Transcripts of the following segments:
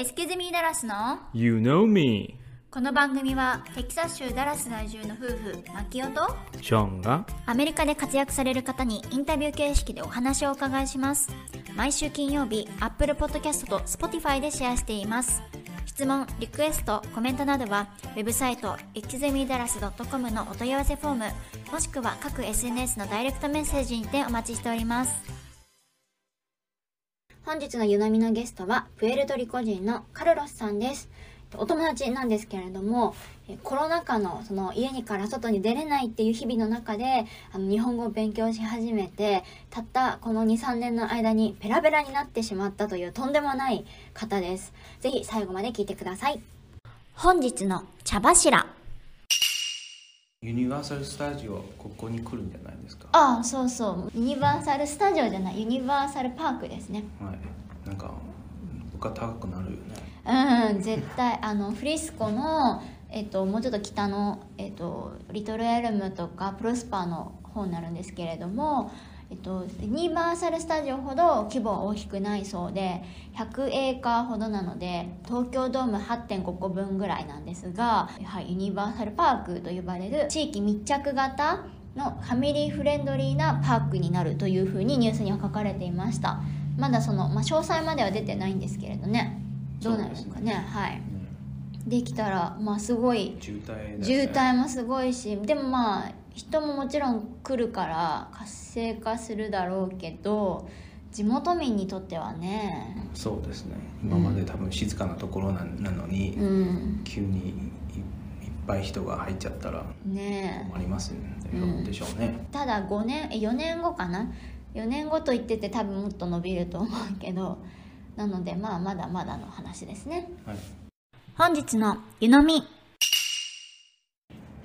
エスキュズミーダラスの？You know me. この番組はテキサス州ダラス在住の夫婦マキオとショーンがアメリカで活躍される方にインタビュー形式でお話をお伺いします。毎週金曜日 Apple Podcast と Spotify でシェアしています。質問、リクエスト、コメントなどはウェブサイト exemidalas.com のお問い合わせフォームもしくは各 SNS のダイレクトメッセージにてお待ちしております本日の湯飲みのゲストはプエルトリコ人のカルロスさんです。お友達なんですけれどもコロナ禍のその家にから外に出れないっていう日々の中であの日本語を勉強し始めてたったこの23年の間にペラペラになってしまったというとんでもない方です。ぜひ最後まで聞いてください。本日の茶柱。ユニバーサル・スタジオここに来るんじゃないですか？ああそうそう。ユニバーサル・スタジオじゃない。ユニバーサル・パークですね。はい。なんか物価高くなるよね。うん絶対。あのフリスコの、えっと、もうちょっと北の、えっと、リトルエルムとかプロスパーの方になるんですけれども、えっと、ユニバーサル・スタジオほど規模は大きくないそうで100エーカーほどなので東京ドーム8.5個分ぐらいなんですが、はい、ユニバーサル・パークと呼ばれる地域密着型のファミリーフレンドリーなパークになるというふうにニュースには書かれていました。まだその、まあ、詳細までは出てないんですけれどね。どうなるのかね。はい。できたらまあすごい。渋滞ね。渋滞もすごいしでもまあ人ももちろん来るから活性化するだろうけど地元民にとってはね。そうですね。今まで多分静かなところななのに、うん。急にいいっぱい人が入っちゃったらね困りますようんでしょうね、ただ5年え4年後かな？4年後と言ってて多分もっと伸びると思うけどなのでまあまだまだの話ですね。はい。本日の湯飲み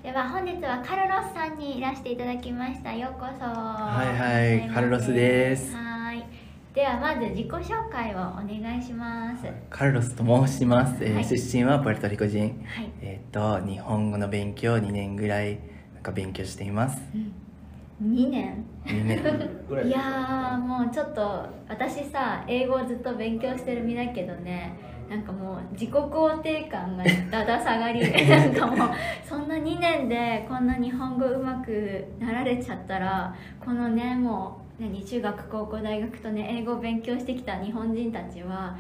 では本日はカルロスさんにいらしていただきました。ようこそ。はいはいカルロスです。はい。ではまず自己紹介をお願いします。カルロスと申します、えーはい。出身はプエルトリコ人。はい、えっ、と日本語の勉強2年ぐらいなんか勉強しています。2年2年？ぐらいいやーもうちょっと私さ英語をずっと勉強してる身だけどねなんかもう自己肯定感がだだ下がり なんかもうそんな2年でこんな日本語うまくなられちゃったらこのねもう何中学高校大学とね英語を勉強してきた日本人たちは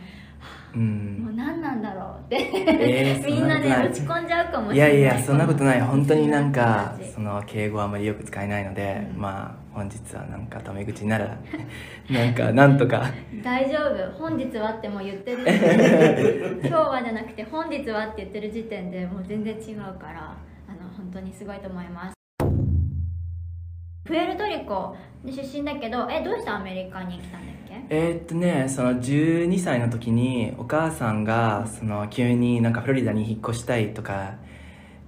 うもうん何なんだろうって、えー みんなね落ち込んじゃうかもしいれない。やいやそんなことない。本当になんかその敬語はあまりよく使えないので、うん。まあ本日はなんかタメ口なら なんかなんとか。大丈夫。本日はってもう言ってる。今日はじゃなくて本日はって言ってる時点でもう全然違うからあの本当にすごいと思います。プエルトリコで出身だけどえどうしてアメリカに来たんだっけ？えーっとねその12歳の時にお母さんがその急になんかフロリダに引っ越したいとか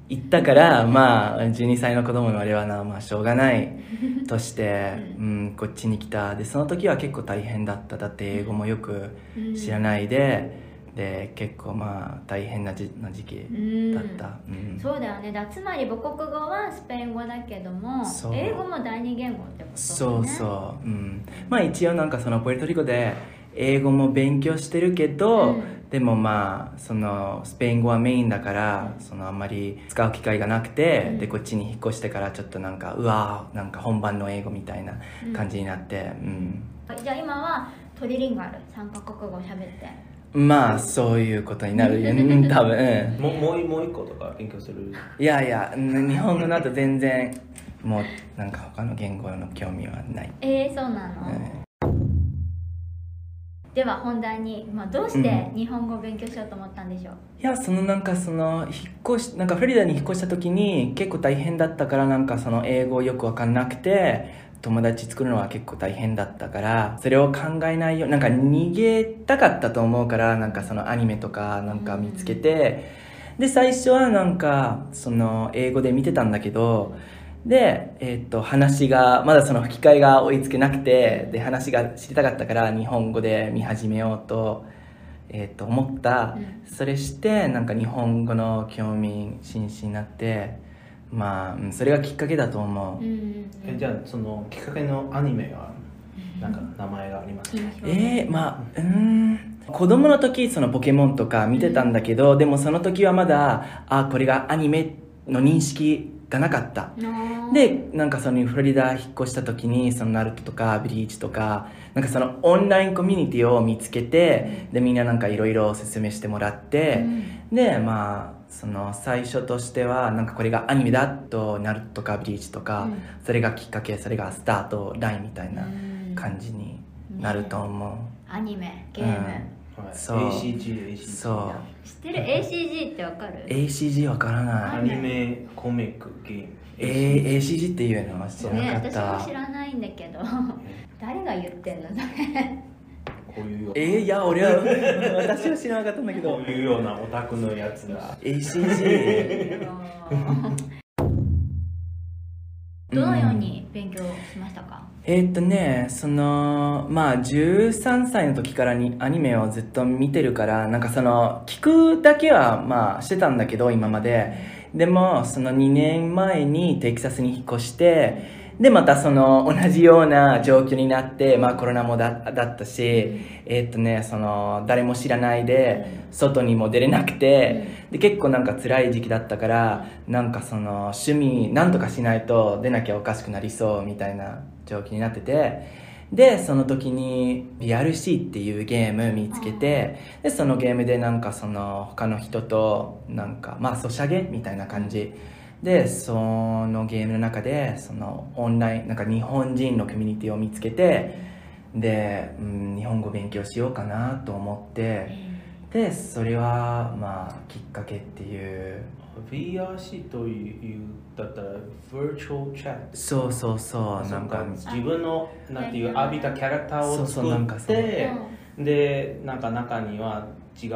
言ったからまあ12歳の子供のあれはな、まあ、しょうがない として、うん、こっちに来た。でその時は結構大変だった。だって英語もよく知らないで、で結構まあ大変なじな時期うん。だった、うん。そうだよね。だつまり母国語はスペイン語だけども英語も第二言語ってことだそうねそう、うん、まあ一応なんかそのプエルトリコで英語も勉強してるけど、うん。でもまあそのスペイン語はメインだからそのあんまり使う機会がなくて、うん。でこっちに引っ越してからちょっとなんかうわーなんか本番の英語みたいな感じになって、うん。じゃあ今はトリリンガル3カ国語喋って。まあそういうことになるよね 多分、うんもうもうもう一個とか勉強する？いやいやうん日本語だと全然もうなんか他の言語の興味はない、えー、そうなの、うんでは本題に、まあ、どうして日本語を勉強しようと思ったんでしょう、いやそのなんかその引っ越しなんかフロリダに引っ越した時に結構大変だったからなんかその英語よく分かんなくて友達作るのは結構大変だったからそれを考えないよなんか逃げたかったと思うからなんかそのアニメとかなんか見つけて、で最初はなんかその英語で見てたんだけどで、えーっと話がまだその吹き替えが追いつけなくてで話が知りたかったから日本語で見始めようと,、えーっと思った、うん。それしてなんか日本語の興味津々になってまあうんそれがきっかけだと思う、うんえじゃあそのきっかけのアニメはなんか名前がありますか？印象えー、まあうーん。子供の時そのポケモンとか見てたんだけど、でもその時はまだあこれがアニメの認識がなかった。でなんかそのフロリダ引っ越した時にそのナルトとかブリーチとかなんかそのオンラインコミュニティを見つけてでみんななんかいろいろおすすめしてもらって、でまあその最初としてはなんかこれがアニメだとナルトとかブリーチとか、うん。それがきっかけそれがスタートラインみたいな感じになると思う、アニメゲーム、はいそう ACG、ACG。そ知ってる？ACG ってわかる？ACG わからない。アニメ、コミック、ゲーム。A ACG っていうの？は知らねなかった、私も知らないんだけど。誰が言ってんの？それ。こういうような。えー、いや俺は 私は知らなかったんだけど。こういうようなオタクのやつが。ACG どのように勉強しましたか、えーっとねそのまあ13歳の時からにアニメをずっと見てるからなんかその聞くだけはまあしてたんだけど今まで。でもその2年前にテキサスに引っ越してでまたその同じような状況になってまあコロナもだだったしえーっとねその誰も知らないで外にも出れなくてで結構なんか辛い時期だったからなんかその趣味なんとかしないと出なきゃおかしくなりそうみたいな状況になっててでその時に BRC っていうゲーム見つけてでそのゲームでなんかその他の人となんかまあソシャゲみたいな感じでそのゲームの中でそのオンラインなんか日本人のコミュニティを見つけてで、うん、日本語勉強しようかなと思ってでそれはまあきっかけっていう。VRC というだったら Virtual Chat そうそうそうなんか。自分のなんていう浴びたキャラクターをそうそうなんか作ってうでなんか中には違う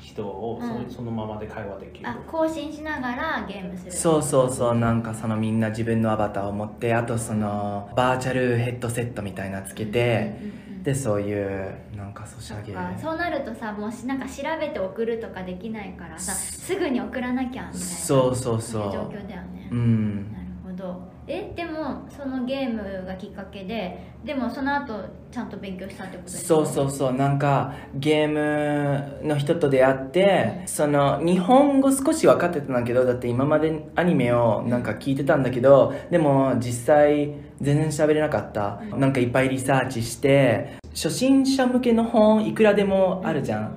人をそ,、うん。そのままで会話できる。あ更新しながらゲームする。そうそうそう。なんかそのみんな自分のアバターを持ってあとそのバーチャルヘッドセットみたいなつけてうんうんうんでそういうなんかソシャゲ。か。そうなるとさもしなんか調べて送るとかできないからさすぐに送らなきゃみたいなそうそうそう。状況だよね、うん。なるほどえでもそのゲームがきっかけででもその後ちゃんと勉強したってことですそうそうそう。なんかゲームの人と出会ってその日本語少し分かってたんだけどだって今までアニメをなんか聞いてたんだけどでも実際全然喋れなかった。なんかいっぱいリサーチして初心者向けの本いくらでもあるじゃん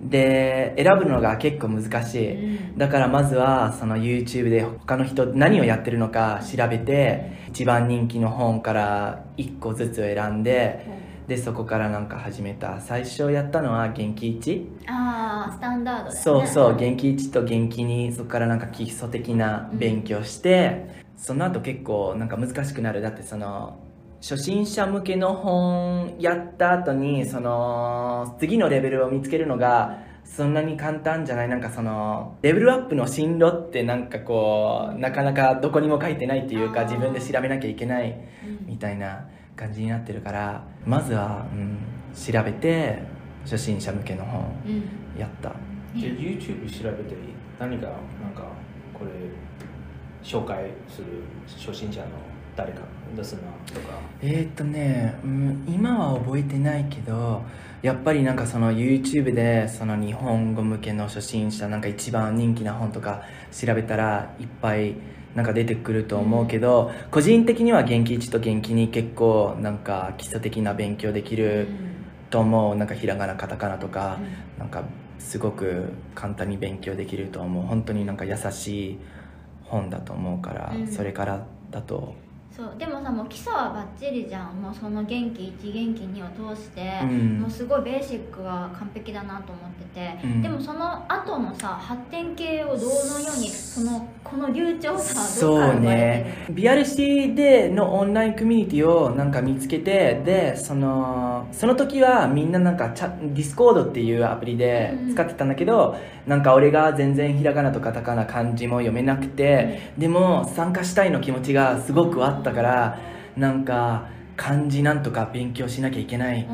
で選ぶのが結構難しい。だからまずはその YouTube で他の人何をやってるのか調べて一番人気の本から1個ずつ選んででそこからなんか始めた。最初やったのは元気1ああスタンダードね。そうそう元気1と元気2そこからなんか基礎的な勉強して、その後結構なんか難しくなる。だってその初心者向けの本やった後にその次のレベルを見つけるのがそんなに簡単じゃないなんかそのレベルアップの進路ってなんかこうなかなかどこにも書いてないっていうか自分で調べなきゃいけないみたいな感じになってるからまずは、うん、調べて初心者向けの本やった。じゃあ YouTube 調べて何かなんかこれ紹介する初心者の誰か。リスナーとか。えーっとね、うん、今は覚えてないけどやっぱりなんかその YouTube でその日本語向けの初心者なんか一番人気な本とか調べたらいっぱいなんか出てくると思うけど、個人的には元気1と元気に結構なんか基礎的な勉強できると思う。なんかひらがなカタカナとか、なんかすごく簡単に勉強できると思う。本当になんか優しい本だと思うから、うん。それからだとそうでもさもう基礎はバッチリじゃん。もうその元気1元気2を通して、うん。もうすごいベーシックは完璧だなと思ってて、うん。でもその後のさ発展系をどのようにそのこの流暢さはどっかそうら生まれねてる BRC でのオンラインコミュニティをなんか見つけてでそのその時はみんななんかチャディスコードっていうアプリで使ってたんだけど、なんか俺が全然ひらがなとカタカナ漢字も読めなくて、でも参加したいの気持ちがすごくあったからなんか漢字なんとか勉強しなきゃいけない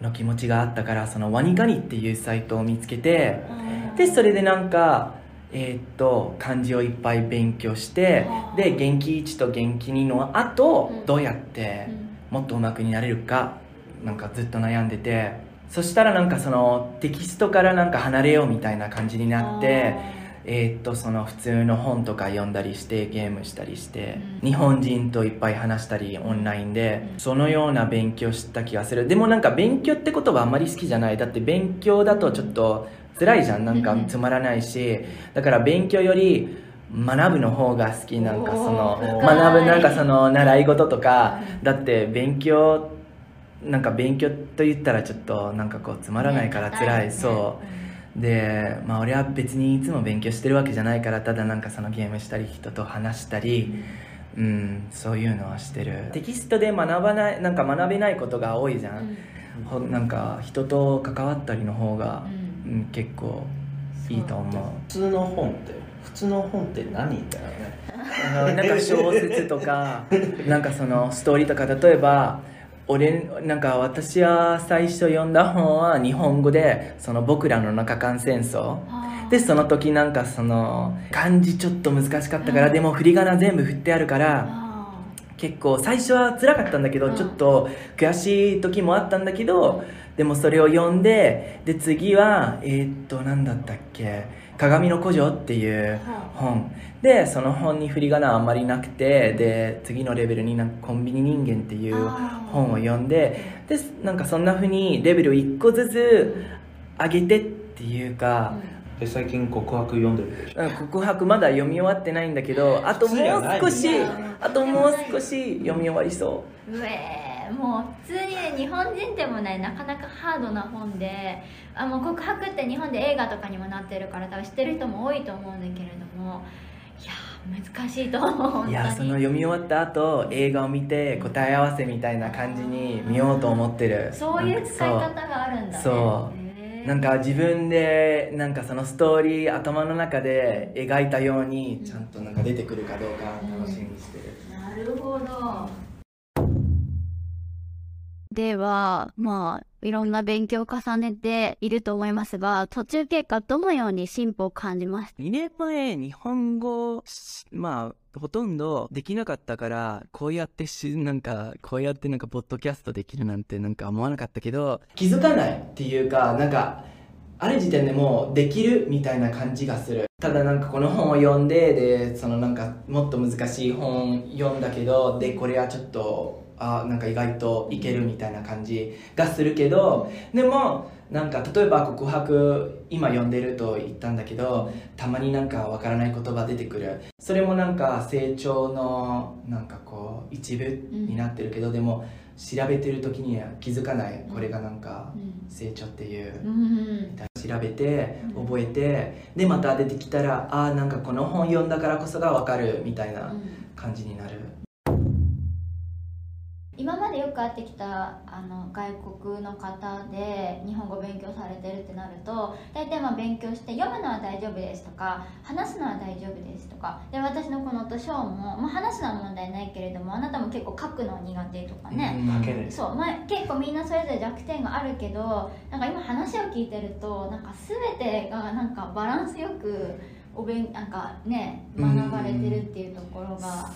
の気持ちがあったからそのワニガニっていうサイトを見つけて、うん。でそれでなんかえーっと漢字をいっぱい勉強してで元気1と元気2の後、うん。どうやってもっと上手くになれるかなんかずっと悩んでてそしたらなんかそのテキストからなんか離れようみたいな感じになってえーっとその普通の本とか読んだりしてゲームしたりして、うん。日本人といっぱい話したりオンラインで、そのような勉強した気がする。でもなんか勉強って言葉あんまり好きじゃない。だって勉強だとちょっと辛いじゃん。なんかうん。つまらないし。だから勉強より学ぶの方が好き。なんかその学ぶなんかその習い事とか。うん。だって勉強なんか勉強と言ったらちょっとなんかこうつまらないから辛い、ね。そうでまあ俺は別にいつも勉強してるわけじゃないからただなんかそのゲームしたり人と話したりうんそういうのはしてる。テキストで学ばないなんか学べないことが多いじゃん、ほなんか人と関わったりの方が、ううん、結構いいと思う。普通の本って普通の本って何だよね。なんか小説とかなんかそのストーリーとか例えば俺なんか私は最初読んだ本は日本語でその僕らの中間戦争。でその時なんかその漢字ちょっと難しかったから、うん。でも振り仮名全部振ってあるからあ結構最初は辛かったんだけど、うん。ちょっと悔しい時もあったんだけどでもそれを読んでで次はえーっと何だったっけ「鏡の古城」っていう本。でその本に振り仮名あんまりなくてで次のレベルになんかコンビニ人間っていう本を読んででなんかそんな風にレベルを1個ずつ上げてっていうか、で最近告白読んでるでしょ？うん告白まだ読み終わってないんだけどあともう少しあともう少し読み終わりそう。えもう普通にね日本人でもねなかなかハードな本であもう告白って日本で映画とかにもなってるから多分知ってる人も多いと思うんだけれどもいやー難しいと思ういやその読み終わった後映画を見て答え合わせみたいな感じに見ようと思ってる。そういう使い方があるんだね。そう。なんか自分でなんかそのストーリー頭の中で描いたようにちゃんとなんか出てくるかどうか楽しみにしてる、なるほどでは、まあ、いろんな勉強を重ねていると思いますが、途中経過どのように進歩を感じました？2年前、日本語、まあ、ほとんどできなかったから、こうやってし、なんか、こうやってなんか、ポッドキャストできるなんてなんか思わなかったけど、気づかないっていうかなんかある時点でもうできるみたいな感じがする。ただなんかこの本を読んででそのなんかもっと難しい本読んだけどでこれはちょっとあなんか意外といけるみたいな感じがするけどでもなんか例えば告白今読んでると言ったんだけどたまになんかわからない言葉出てくる。それもなんか成長のなんかこう一部になってるけど、でも調べてる時には気づかない。これがなんか成長っていううん。調べて覚えてでまた出てきたらああなんかこの本読んだからこそが分かるみたいな感じになる今までよく会ってきたあの外国の方で日本語勉強されてるってなると大体まあ勉強して読むのは大丈夫ですとか話すのは大丈夫ですとかで私のこのとショーも、まあ、話すのは問題ないけれどもあなたも結構書くのは苦手とかね、うん。そう、まあ、結構みんなそれぞれ弱点があるけどなんか今話を聞いてるとなんか全てがなんかバランスよくおべんなんかね学ばれてるっていうところが。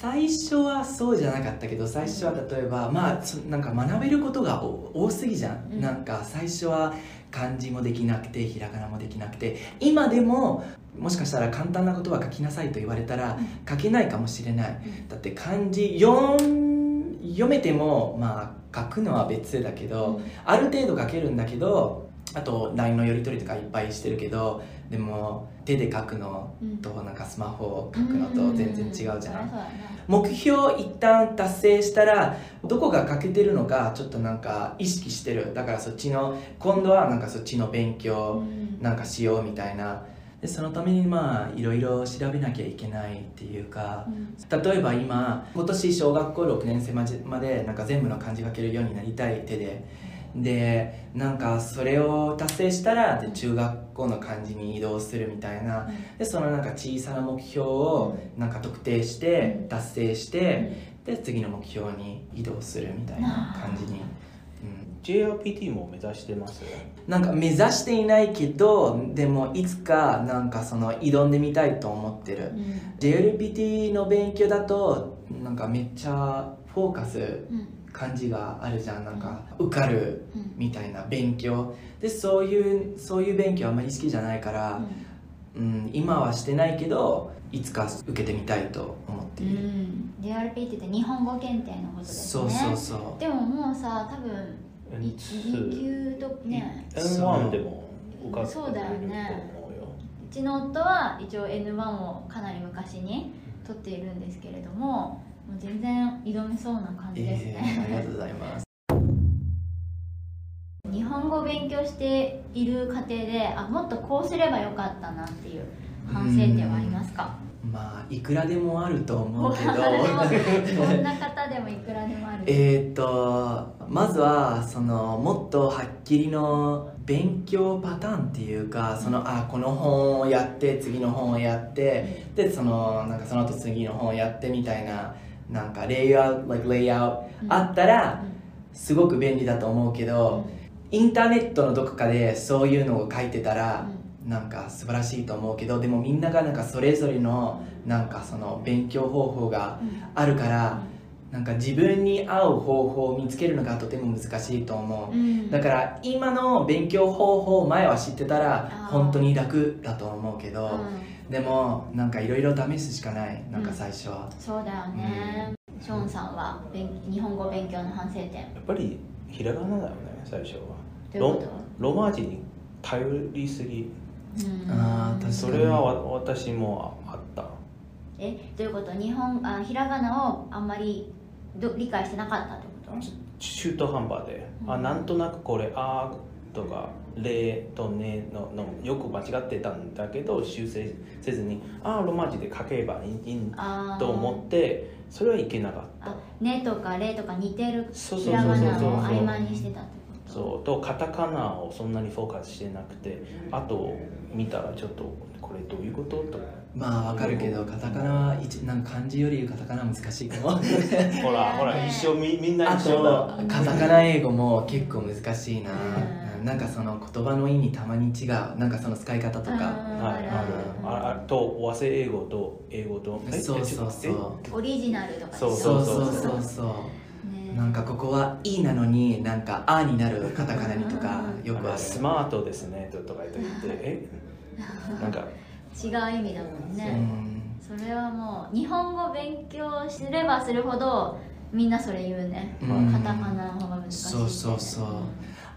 最初はそうじゃなかったけど最初は例えばまあそなんか学べることがお多すぎじゃん、うん。なんか最初は漢字もできなくてひらがなもできなくて。今でももしかしたら簡単な言葉書きなさいと言われたら書けないかもしれない、だって漢字読めてもまあ書くのは別だけど、ある程度書けるんだけどあと LINE のやり取りとかいっぱいしてるけどでも手で書くのとなんかスマホを書くのと全然違うじゃん、そりそうだな目標一旦達成したらどこが欠けてるのかちょっとなんか意識してる。だからそっちの今度はなんかそっちの勉強うん。なんかしようみたいな。でそのためにまあいろいろ調べなきゃいけないっていうか例えば今今年小学校6年生までまでなんか全部の漢字書けるようになりたい手ででなんかそれを達成したらで中学校の漢字に移動するみたいな。でそのなんか小さな目標をなんか特定して達成してで次の目標に移動するみたいな感じに、うん、JRPT も目指してます？なんか目指していないけどでもいつかなんかその挑んでみたいと思ってる。JLPT の勉強だとなんかめっちゃフォーカス感じがあるじゃん。なんか受かるうん。みたいな勉強。でそういうそういう勉強あんまり好きじゃないから、うん、今はしてないけどいつか受けてみたいと思ってういる、ん。DRP って言って日本語検定のことですそうねそうそう。でももうさ多分い N2 2級とね。N1 でも受かってそうだよね。ると思うよ。うちの夫は一応 N1 をかなり昔に取っているんですけれどももう全然挑めそうな感じですえね、ーありがとうございます。日本語を勉強している過程であもっとこうすればよかったなっていう反省点はありますか？まあいくらでもあると思うけど。こんな方でもいくらでもある。えーっとまずはそのもっとはっきりの勉強パターンっていうかそのあこの本をやって次の本をやってでそのなんかその後次の本をやってみたいななんかレイアウト、like、レイアウあったらすごく便利だと思うけどインターネットのどこかでそういうのを書いてたらなんか素晴らしいと思うけどでもみんながなんかそれぞれのなんかその勉強方法があるからなん。か自分に合う方法を見つけるのがとても難しいと思う。うん。だから今の勉強方法を前は知ってたら本当に楽だと思うけどうんでもなんかいろいろ試すしかない。なんか最初は。そうだよね、ショーンさんは勉日本語勉強の反省点。やっぱりひらがなだよね最初は。どういうこと？ロロマ字に頼りすぎ。うん。あー確かに。それはわ私もあった。えどういうこと？日本あひらがなをあんまりど理解してなかったってこと？中途半端で、あうん。なんとなくこれ「あ」とか「れ」と「ねの」のよく間違ってたんだけど修正せずに「あロマ字で書けばいいいいあーと思ってそれはいけなかった。あねとかれとか似てるそうひそうそうそう。らがなを曖昧にしてたってこと？そうとカタカナをそんなにフォーカスしてなくてあと見たらちょっとこれどういうこと？と。まあわかるけどカタカナは一なんか漢字よりカタカナ難しいかも。ほらほら一緒みみんなあ一緒だ。とカタカナ英語も結構難しいな、うんなんかその言葉の意味たまに違う。なんかその使い方とか。はいあるあるああと和製英語と英語と。えそうそう。えそうオリジナルとかそうそうそうそうそうそう。ね。なんかここは「い」なのになんか「あ」になるカタカナにとかよくある。スマートですねととか言って。え？なんか。違う意味だもんうね、んそれはもう日本語勉強すればするほどみんなそれ言うね、うん。カタカナの方が難しいそうそうそう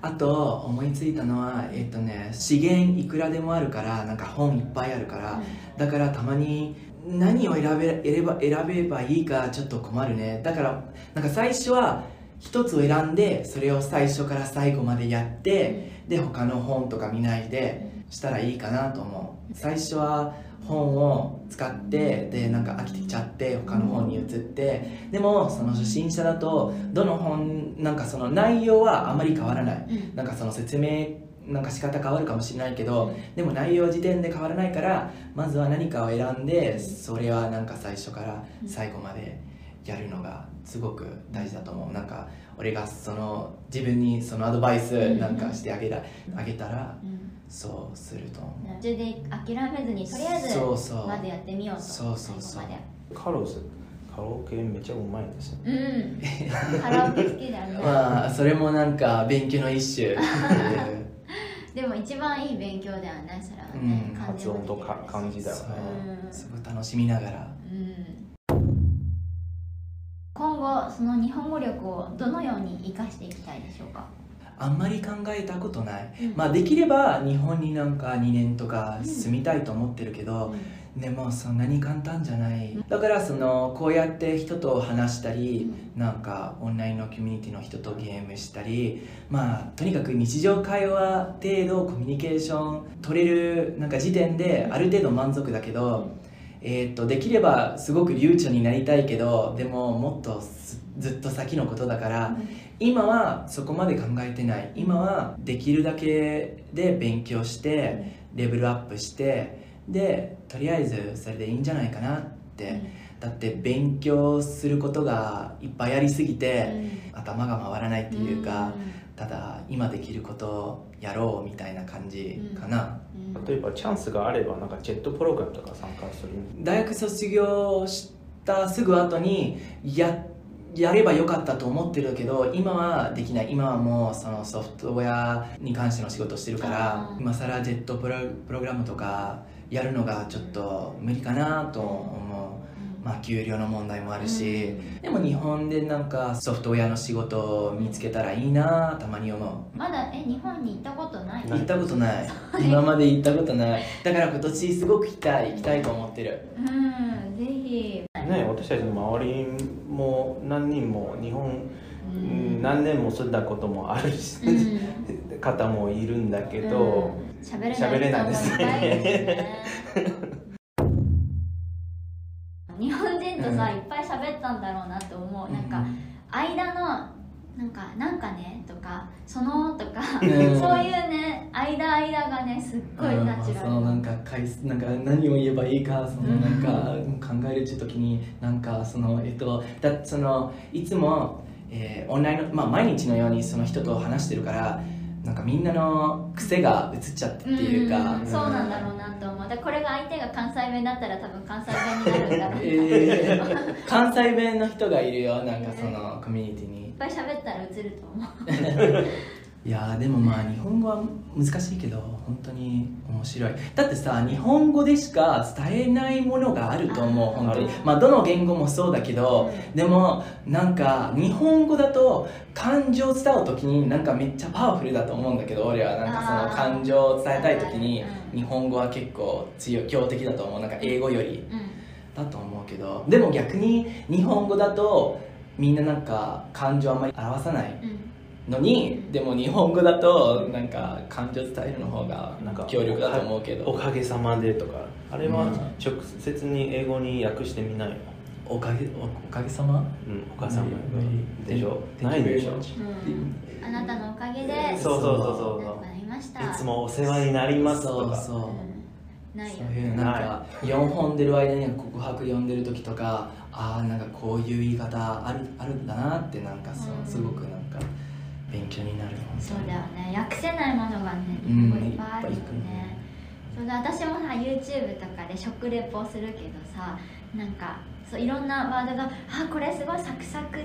あと思いついたのはえっとね資源いくらでもあるからなんか本いっぱいあるからだからたまに何を選べ選ば選べばいいかちょっと困るね。だからなんか最初は一つを選んでそれを最初から最後までやってで他の本とか見ないでしたらいいかなと思う。最初は本を使ってでなんか飽きてきちゃって他の本に移ってでもその初心者だとどの本なんかその内容はあまり変わらない。うん。なんかその説明なんか仕方変わるかもしれないけどでも内容は時点で変わらないからまずは何かを選んでそれはなんか最初から最後までやるのがすごく大事だと思う。なんか俺がその自分にそのアドバイスなんかしてあげらあげたらうん。そうすると思う。で諦めずにとりあえずそうそう。まずやってみようと。そうそうそう。カロスカラオケめっちゃうまいんですよ。でうん。カラオケ好きだよね、まあそれもなんか勉強の一種。でも一番いい勉強だよねそれはうね、ん漢字発音とか漢字だよね。う。んすごい楽しみながら。うん。今後その日本語力をどのように生かしていきたいでしょうか？あんまり考えたことない、うん。まあできれば日本になんか2年とか住みたいと思ってるけど、でもそんなに簡単じゃない。だからそのこうやって人と話したり、なんかオンラインのコミュニティの人とゲームしたりまあとにかく日常会話程度コミュニケーション取れるなんか時点である程度満足だけど、えー、とできればすごく流暢になりたいけどでももっとすずっと先のことだから、今はそこまで考えてない。今はできるだけで勉強してレベルアップしてでとりあえずそれでいいんじゃないかなって、だって勉強することがいっぱいありすぎて、頭が回らないっていうか、ただ今できることをやろうみたいな感じかな、うん例えばチャンスがあればなんかジェットプログラムとか参加する。大学卒業したすぐ後にややればよかったと思ってるけど今はできない。今はもうそのソフトウェアに関しての仕事をしてるから今更ジェットプロプログラムとかやるのがちょっと無理かなと思うまあ給料の問題もあるし、でも日本でなんかソフトウェアの仕事を見つけたらいいなたまに思う。まだえ日本に行ったことない？行ったことない。今まで行ったことない。だから今年すごく行きたい行きたいと思ってる。うんぜひ。ね私たちの周りも何人も日本、うん。何年も住んだこともあるし、うん。方もいるんだけど、うん。喋れ喋れないですね さ、うん。いっぱい喋ったんだろうなって思う。なんか間のなんかなんかねとかそのとか、うん。そういうね間間がねすっごいナチュラル。そのなんか返すなんか何を言えばいいかそのなんか考える時になんかそのえっとだそのいつも、えーオンラインの、まあ、毎日のようにその人と話してるからなんかみんなの癖が映っちゃってっていうか、ん。そうなんだろうなと思う。でこれが相手が関西弁だったら多分関西弁になるんだろうな、えー。関西弁の人がいるよ。なんかそのコミュニティに。いっぱい喋ったら映ると思う いやーでもまあ日本語は難しいけど本当に面白い。だってさ日本語でしか伝えないものがあると思う本当に。まあどの言語もそうだけどでもなんか日本語だと感情を伝う時になんかめっちゃパワフルだと思うんだけど俺は。なんかその感情を伝えたい時にうん日本語は結構強い強敵だと思う。なんか英語より。うん。だと思うけどでも逆に日本語だとみんななんか感情あんまり表さない。うんのにでも日本語だとなんか感情伝えるの方がなんか強力だと思うけど。おかげさまでとか。あれはうん。直接に英語に訳してみないの？おかげおおかげさま？うんお母さんもうんでしょ？ないでしょ？うん。あなたのおかげでそうそうそうそう。なんかなりました。いつもお世話になりますとか。そうそう。うんないよ。そういうなんか4本出る間に告白読んでる時とかああなんかこういう言い方あるあるんだなってなんかそううん。すごくなんか勉強になるそうだよね。訳せないものがねいっぱいあるよね。ねそうだ私もさ YouTube とかで食レポするけどさなんかそういろんなワードが「あこれすごいサクサクで」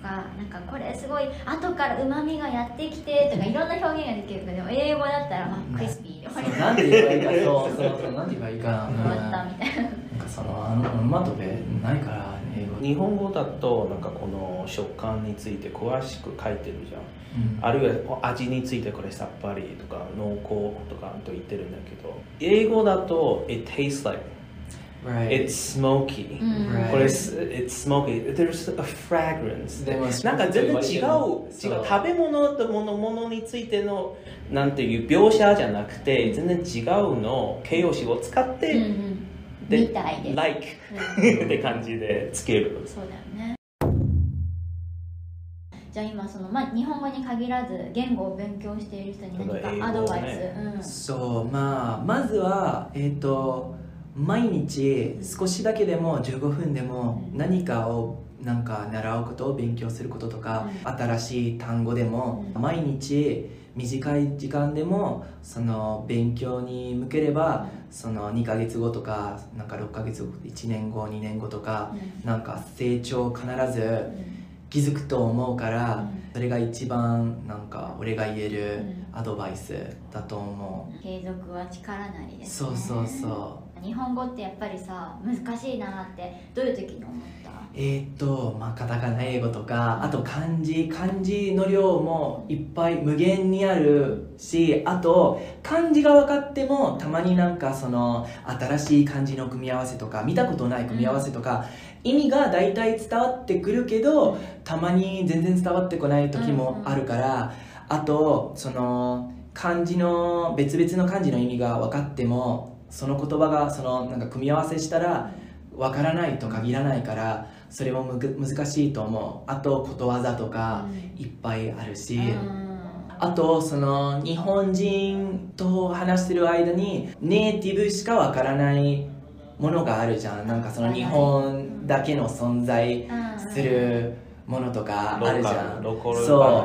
とか「なんかこれすごい後からうまみがやってきて」とかいろんな表現ができるけどでも英語だったら「あクリスピー」で終わりそう。なんて言えばいいか。そうそうそう。なんて言えばいいか終わ ったみたいな。なんかそのあのオノマトペないから日本語だとなんかこの食感について詳しく書いてるじゃん。うん。あるいは味についてこれさっぱりとか濃厚とかと言ってるんだけど英語だと It tastes like Right. It's smoky、うん Right. これ It's smoky. There's a fragrance. でもなんか全然違う違う食べ物とものものについてのなんていう描写じゃなくて全然違うの形容詞を使って、うんうんでみたいです。like うん。って感じでつける。そうだよね。じゃあ今その、まあ、日本語に限らず言語を勉強している人に何かアドバイス、そうまあまずはえっ、と毎日少しだけでも15分でも何かをなんか習うことを勉強することとか、新しい単語でも、うん。毎日短い時間でもその勉強に向ければ、その2ヶ月後とかなんか6ヶ月後1年後2年後とか、うん。なんか成長必ずうん。気づくと思うから、うん。それが一番なんか俺が言えるうん。アドバイスだと思う、継続は力なりです、ね、そうそうそ日本語ってやっぱりさ難しいなってどういう時に思った？えーっとまあカタカナ英語とかあと漢字漢字の量もいっぱい無限にあるしあと漢字が分かってもたまになんかその新しい漢字の組み合わせとか見たことない組み合わせとか、意味が大体伝わってくるけどたまに全然伝わってこない時もあるから、あとその漢字の別々の漢字の意味が分かってもその言葉がそのなんか組み合わせしたら分からないと限らないからそれも難しいと思う。あとことわざとかいっぱいあるし、うん。あとその日本人と話してる間にネイティブしかわからないものがあるじゃん。なんかその日本だけの存在するものとかあるじゃん。そう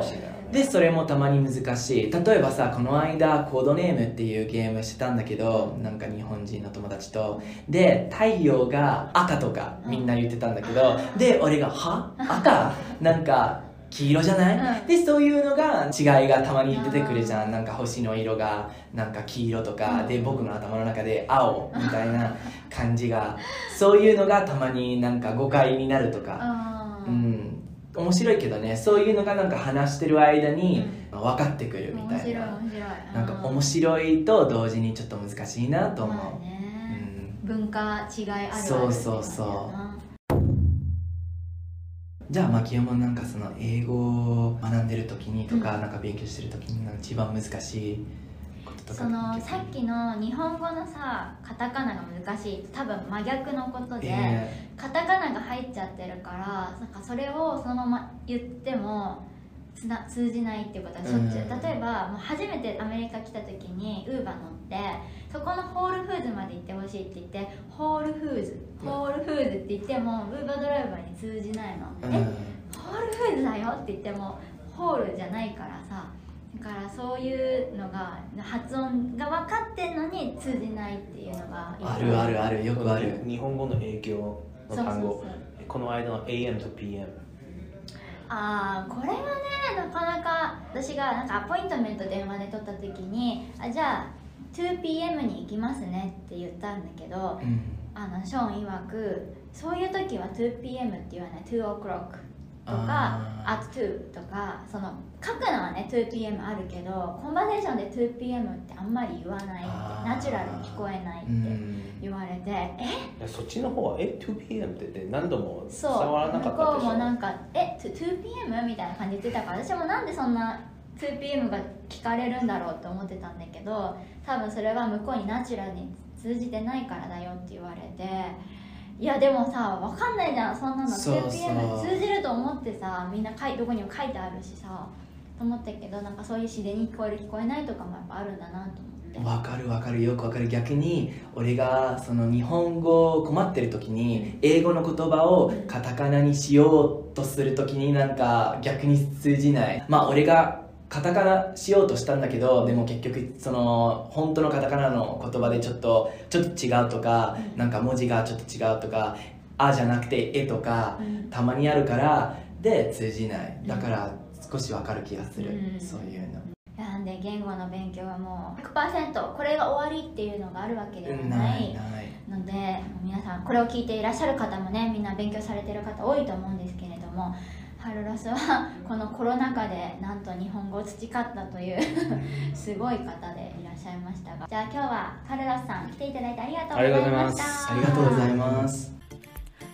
でそれもたまに難しい。例えばさこの間コードネームっていうゲームしてたんだけどなんか日本人の友達と。で太陽が赤とかみんな言ってたんだけどで俺が「は？赤？なんか黄色じゃない、うん。でそういうのが違いがたまに出てくるじゃん。なんか星の色がなんか黄色とか、うん。で僕の頭の中で青みたいな 感じが。そういうのがたまになんか誤解になるとか、うん面白いけどねそういうのがなんか話してる間に分かってくるみ面白いたいな、面白いなんか面い白いと同時にちょっと難しいなと思う、まあね。うん。文化違いあるあそうそうそう。じゃあ牧山なんかその英語を学んでる時にとか、なんか勉強してる時に一番難しいそのさっきの日本語のさカタカナが難しい多分真逆のことで、えカタカナが入っちゃってるからなんかそれをそのまま言ってもつな通じないっていうことはしょっちゅう、うん。例えばもう初めてアメリカ来た時にウーバー乗ってそこのホールフーズまで行ってほしいって言ってホールフーズホールフーズって言ってもウーバードライバーに通じないの、うん。え？ホールフーズだよって言ってもホールじゃないからさだからそういうのが発音が分かってんのに通じないっていうのがあるあるあるよくある日本語の影響の単語。この間の AM と PM ああこれはねなかなか私がなんかアポイントメント電話で取った時にあじゃあ 2PM に行きますねって言ったんだけどうん。あのショーン曰くそういう時は 2PM って言わない。2 o'clock とかあ at 2とかその書くのはね 2PM あるけどコンバセーションで 2PM ってあんまり言わないってナチュラルに聞こえないってうん。言われてえ？そっちの方はえ？2PM って言って何度も伝そう。わらなか向こうったでしょ？もなんか「え？2PM?」みたいな感じで言ってたから私もなんでそんな 2PM が聞かれるんだろうって思ってたんだけど多分それは向こうにナチュラルに通じてないからだよって言われていやでもさ分かんないじゃん。そんなのそうそう。2PM 通じると思ってさみんな書いどこにも書いてあるしさと思ったけどなんかそういう自然に聞こえる聞こえないとかもやっぱあるんだなと思って。わかるわかる。よくわかる。逆に俺がその日本語困ってる時に英語の言葉をカタカナにしようとする時になんか逆に通じない。まあ俺がカタカナしようとしたんだけどでも結局その本当のカタカナの言葉でちょっとちょっと違うとかなんか文字がちょっと違うとか「あ」じゃなくて「え」とかうん。たまにあるからで通じない。だから少しわかる気がする。うん。そういうの。なんで言語の勉強はもう100%これが終わりっていうのがあるわけではない。ので皆さんこれを聞いていらっしゃる方もねみんな勉強されてる方多いと思うんですけれどもハルロスはこのコロナ禍でなんと日本語を培ったというすごい方でいらっしゃいましたが。じゃあ今日はカルロスさん来ていただいてありがとうございました。ありがとうございます。ありがとうございます。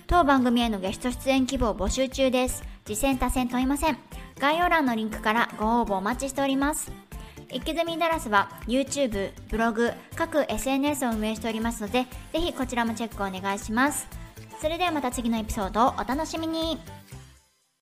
当番組へのゲスト出演希望募集中です。次戦多戦問いません。概要欄のリンクからご応募お待ちしております。イキズミダラスは YouTube、ブログ、各 SNS を運営しておりますのでぜひこちらもチェックお願いします。それではまた次のエピソードをお楽しみに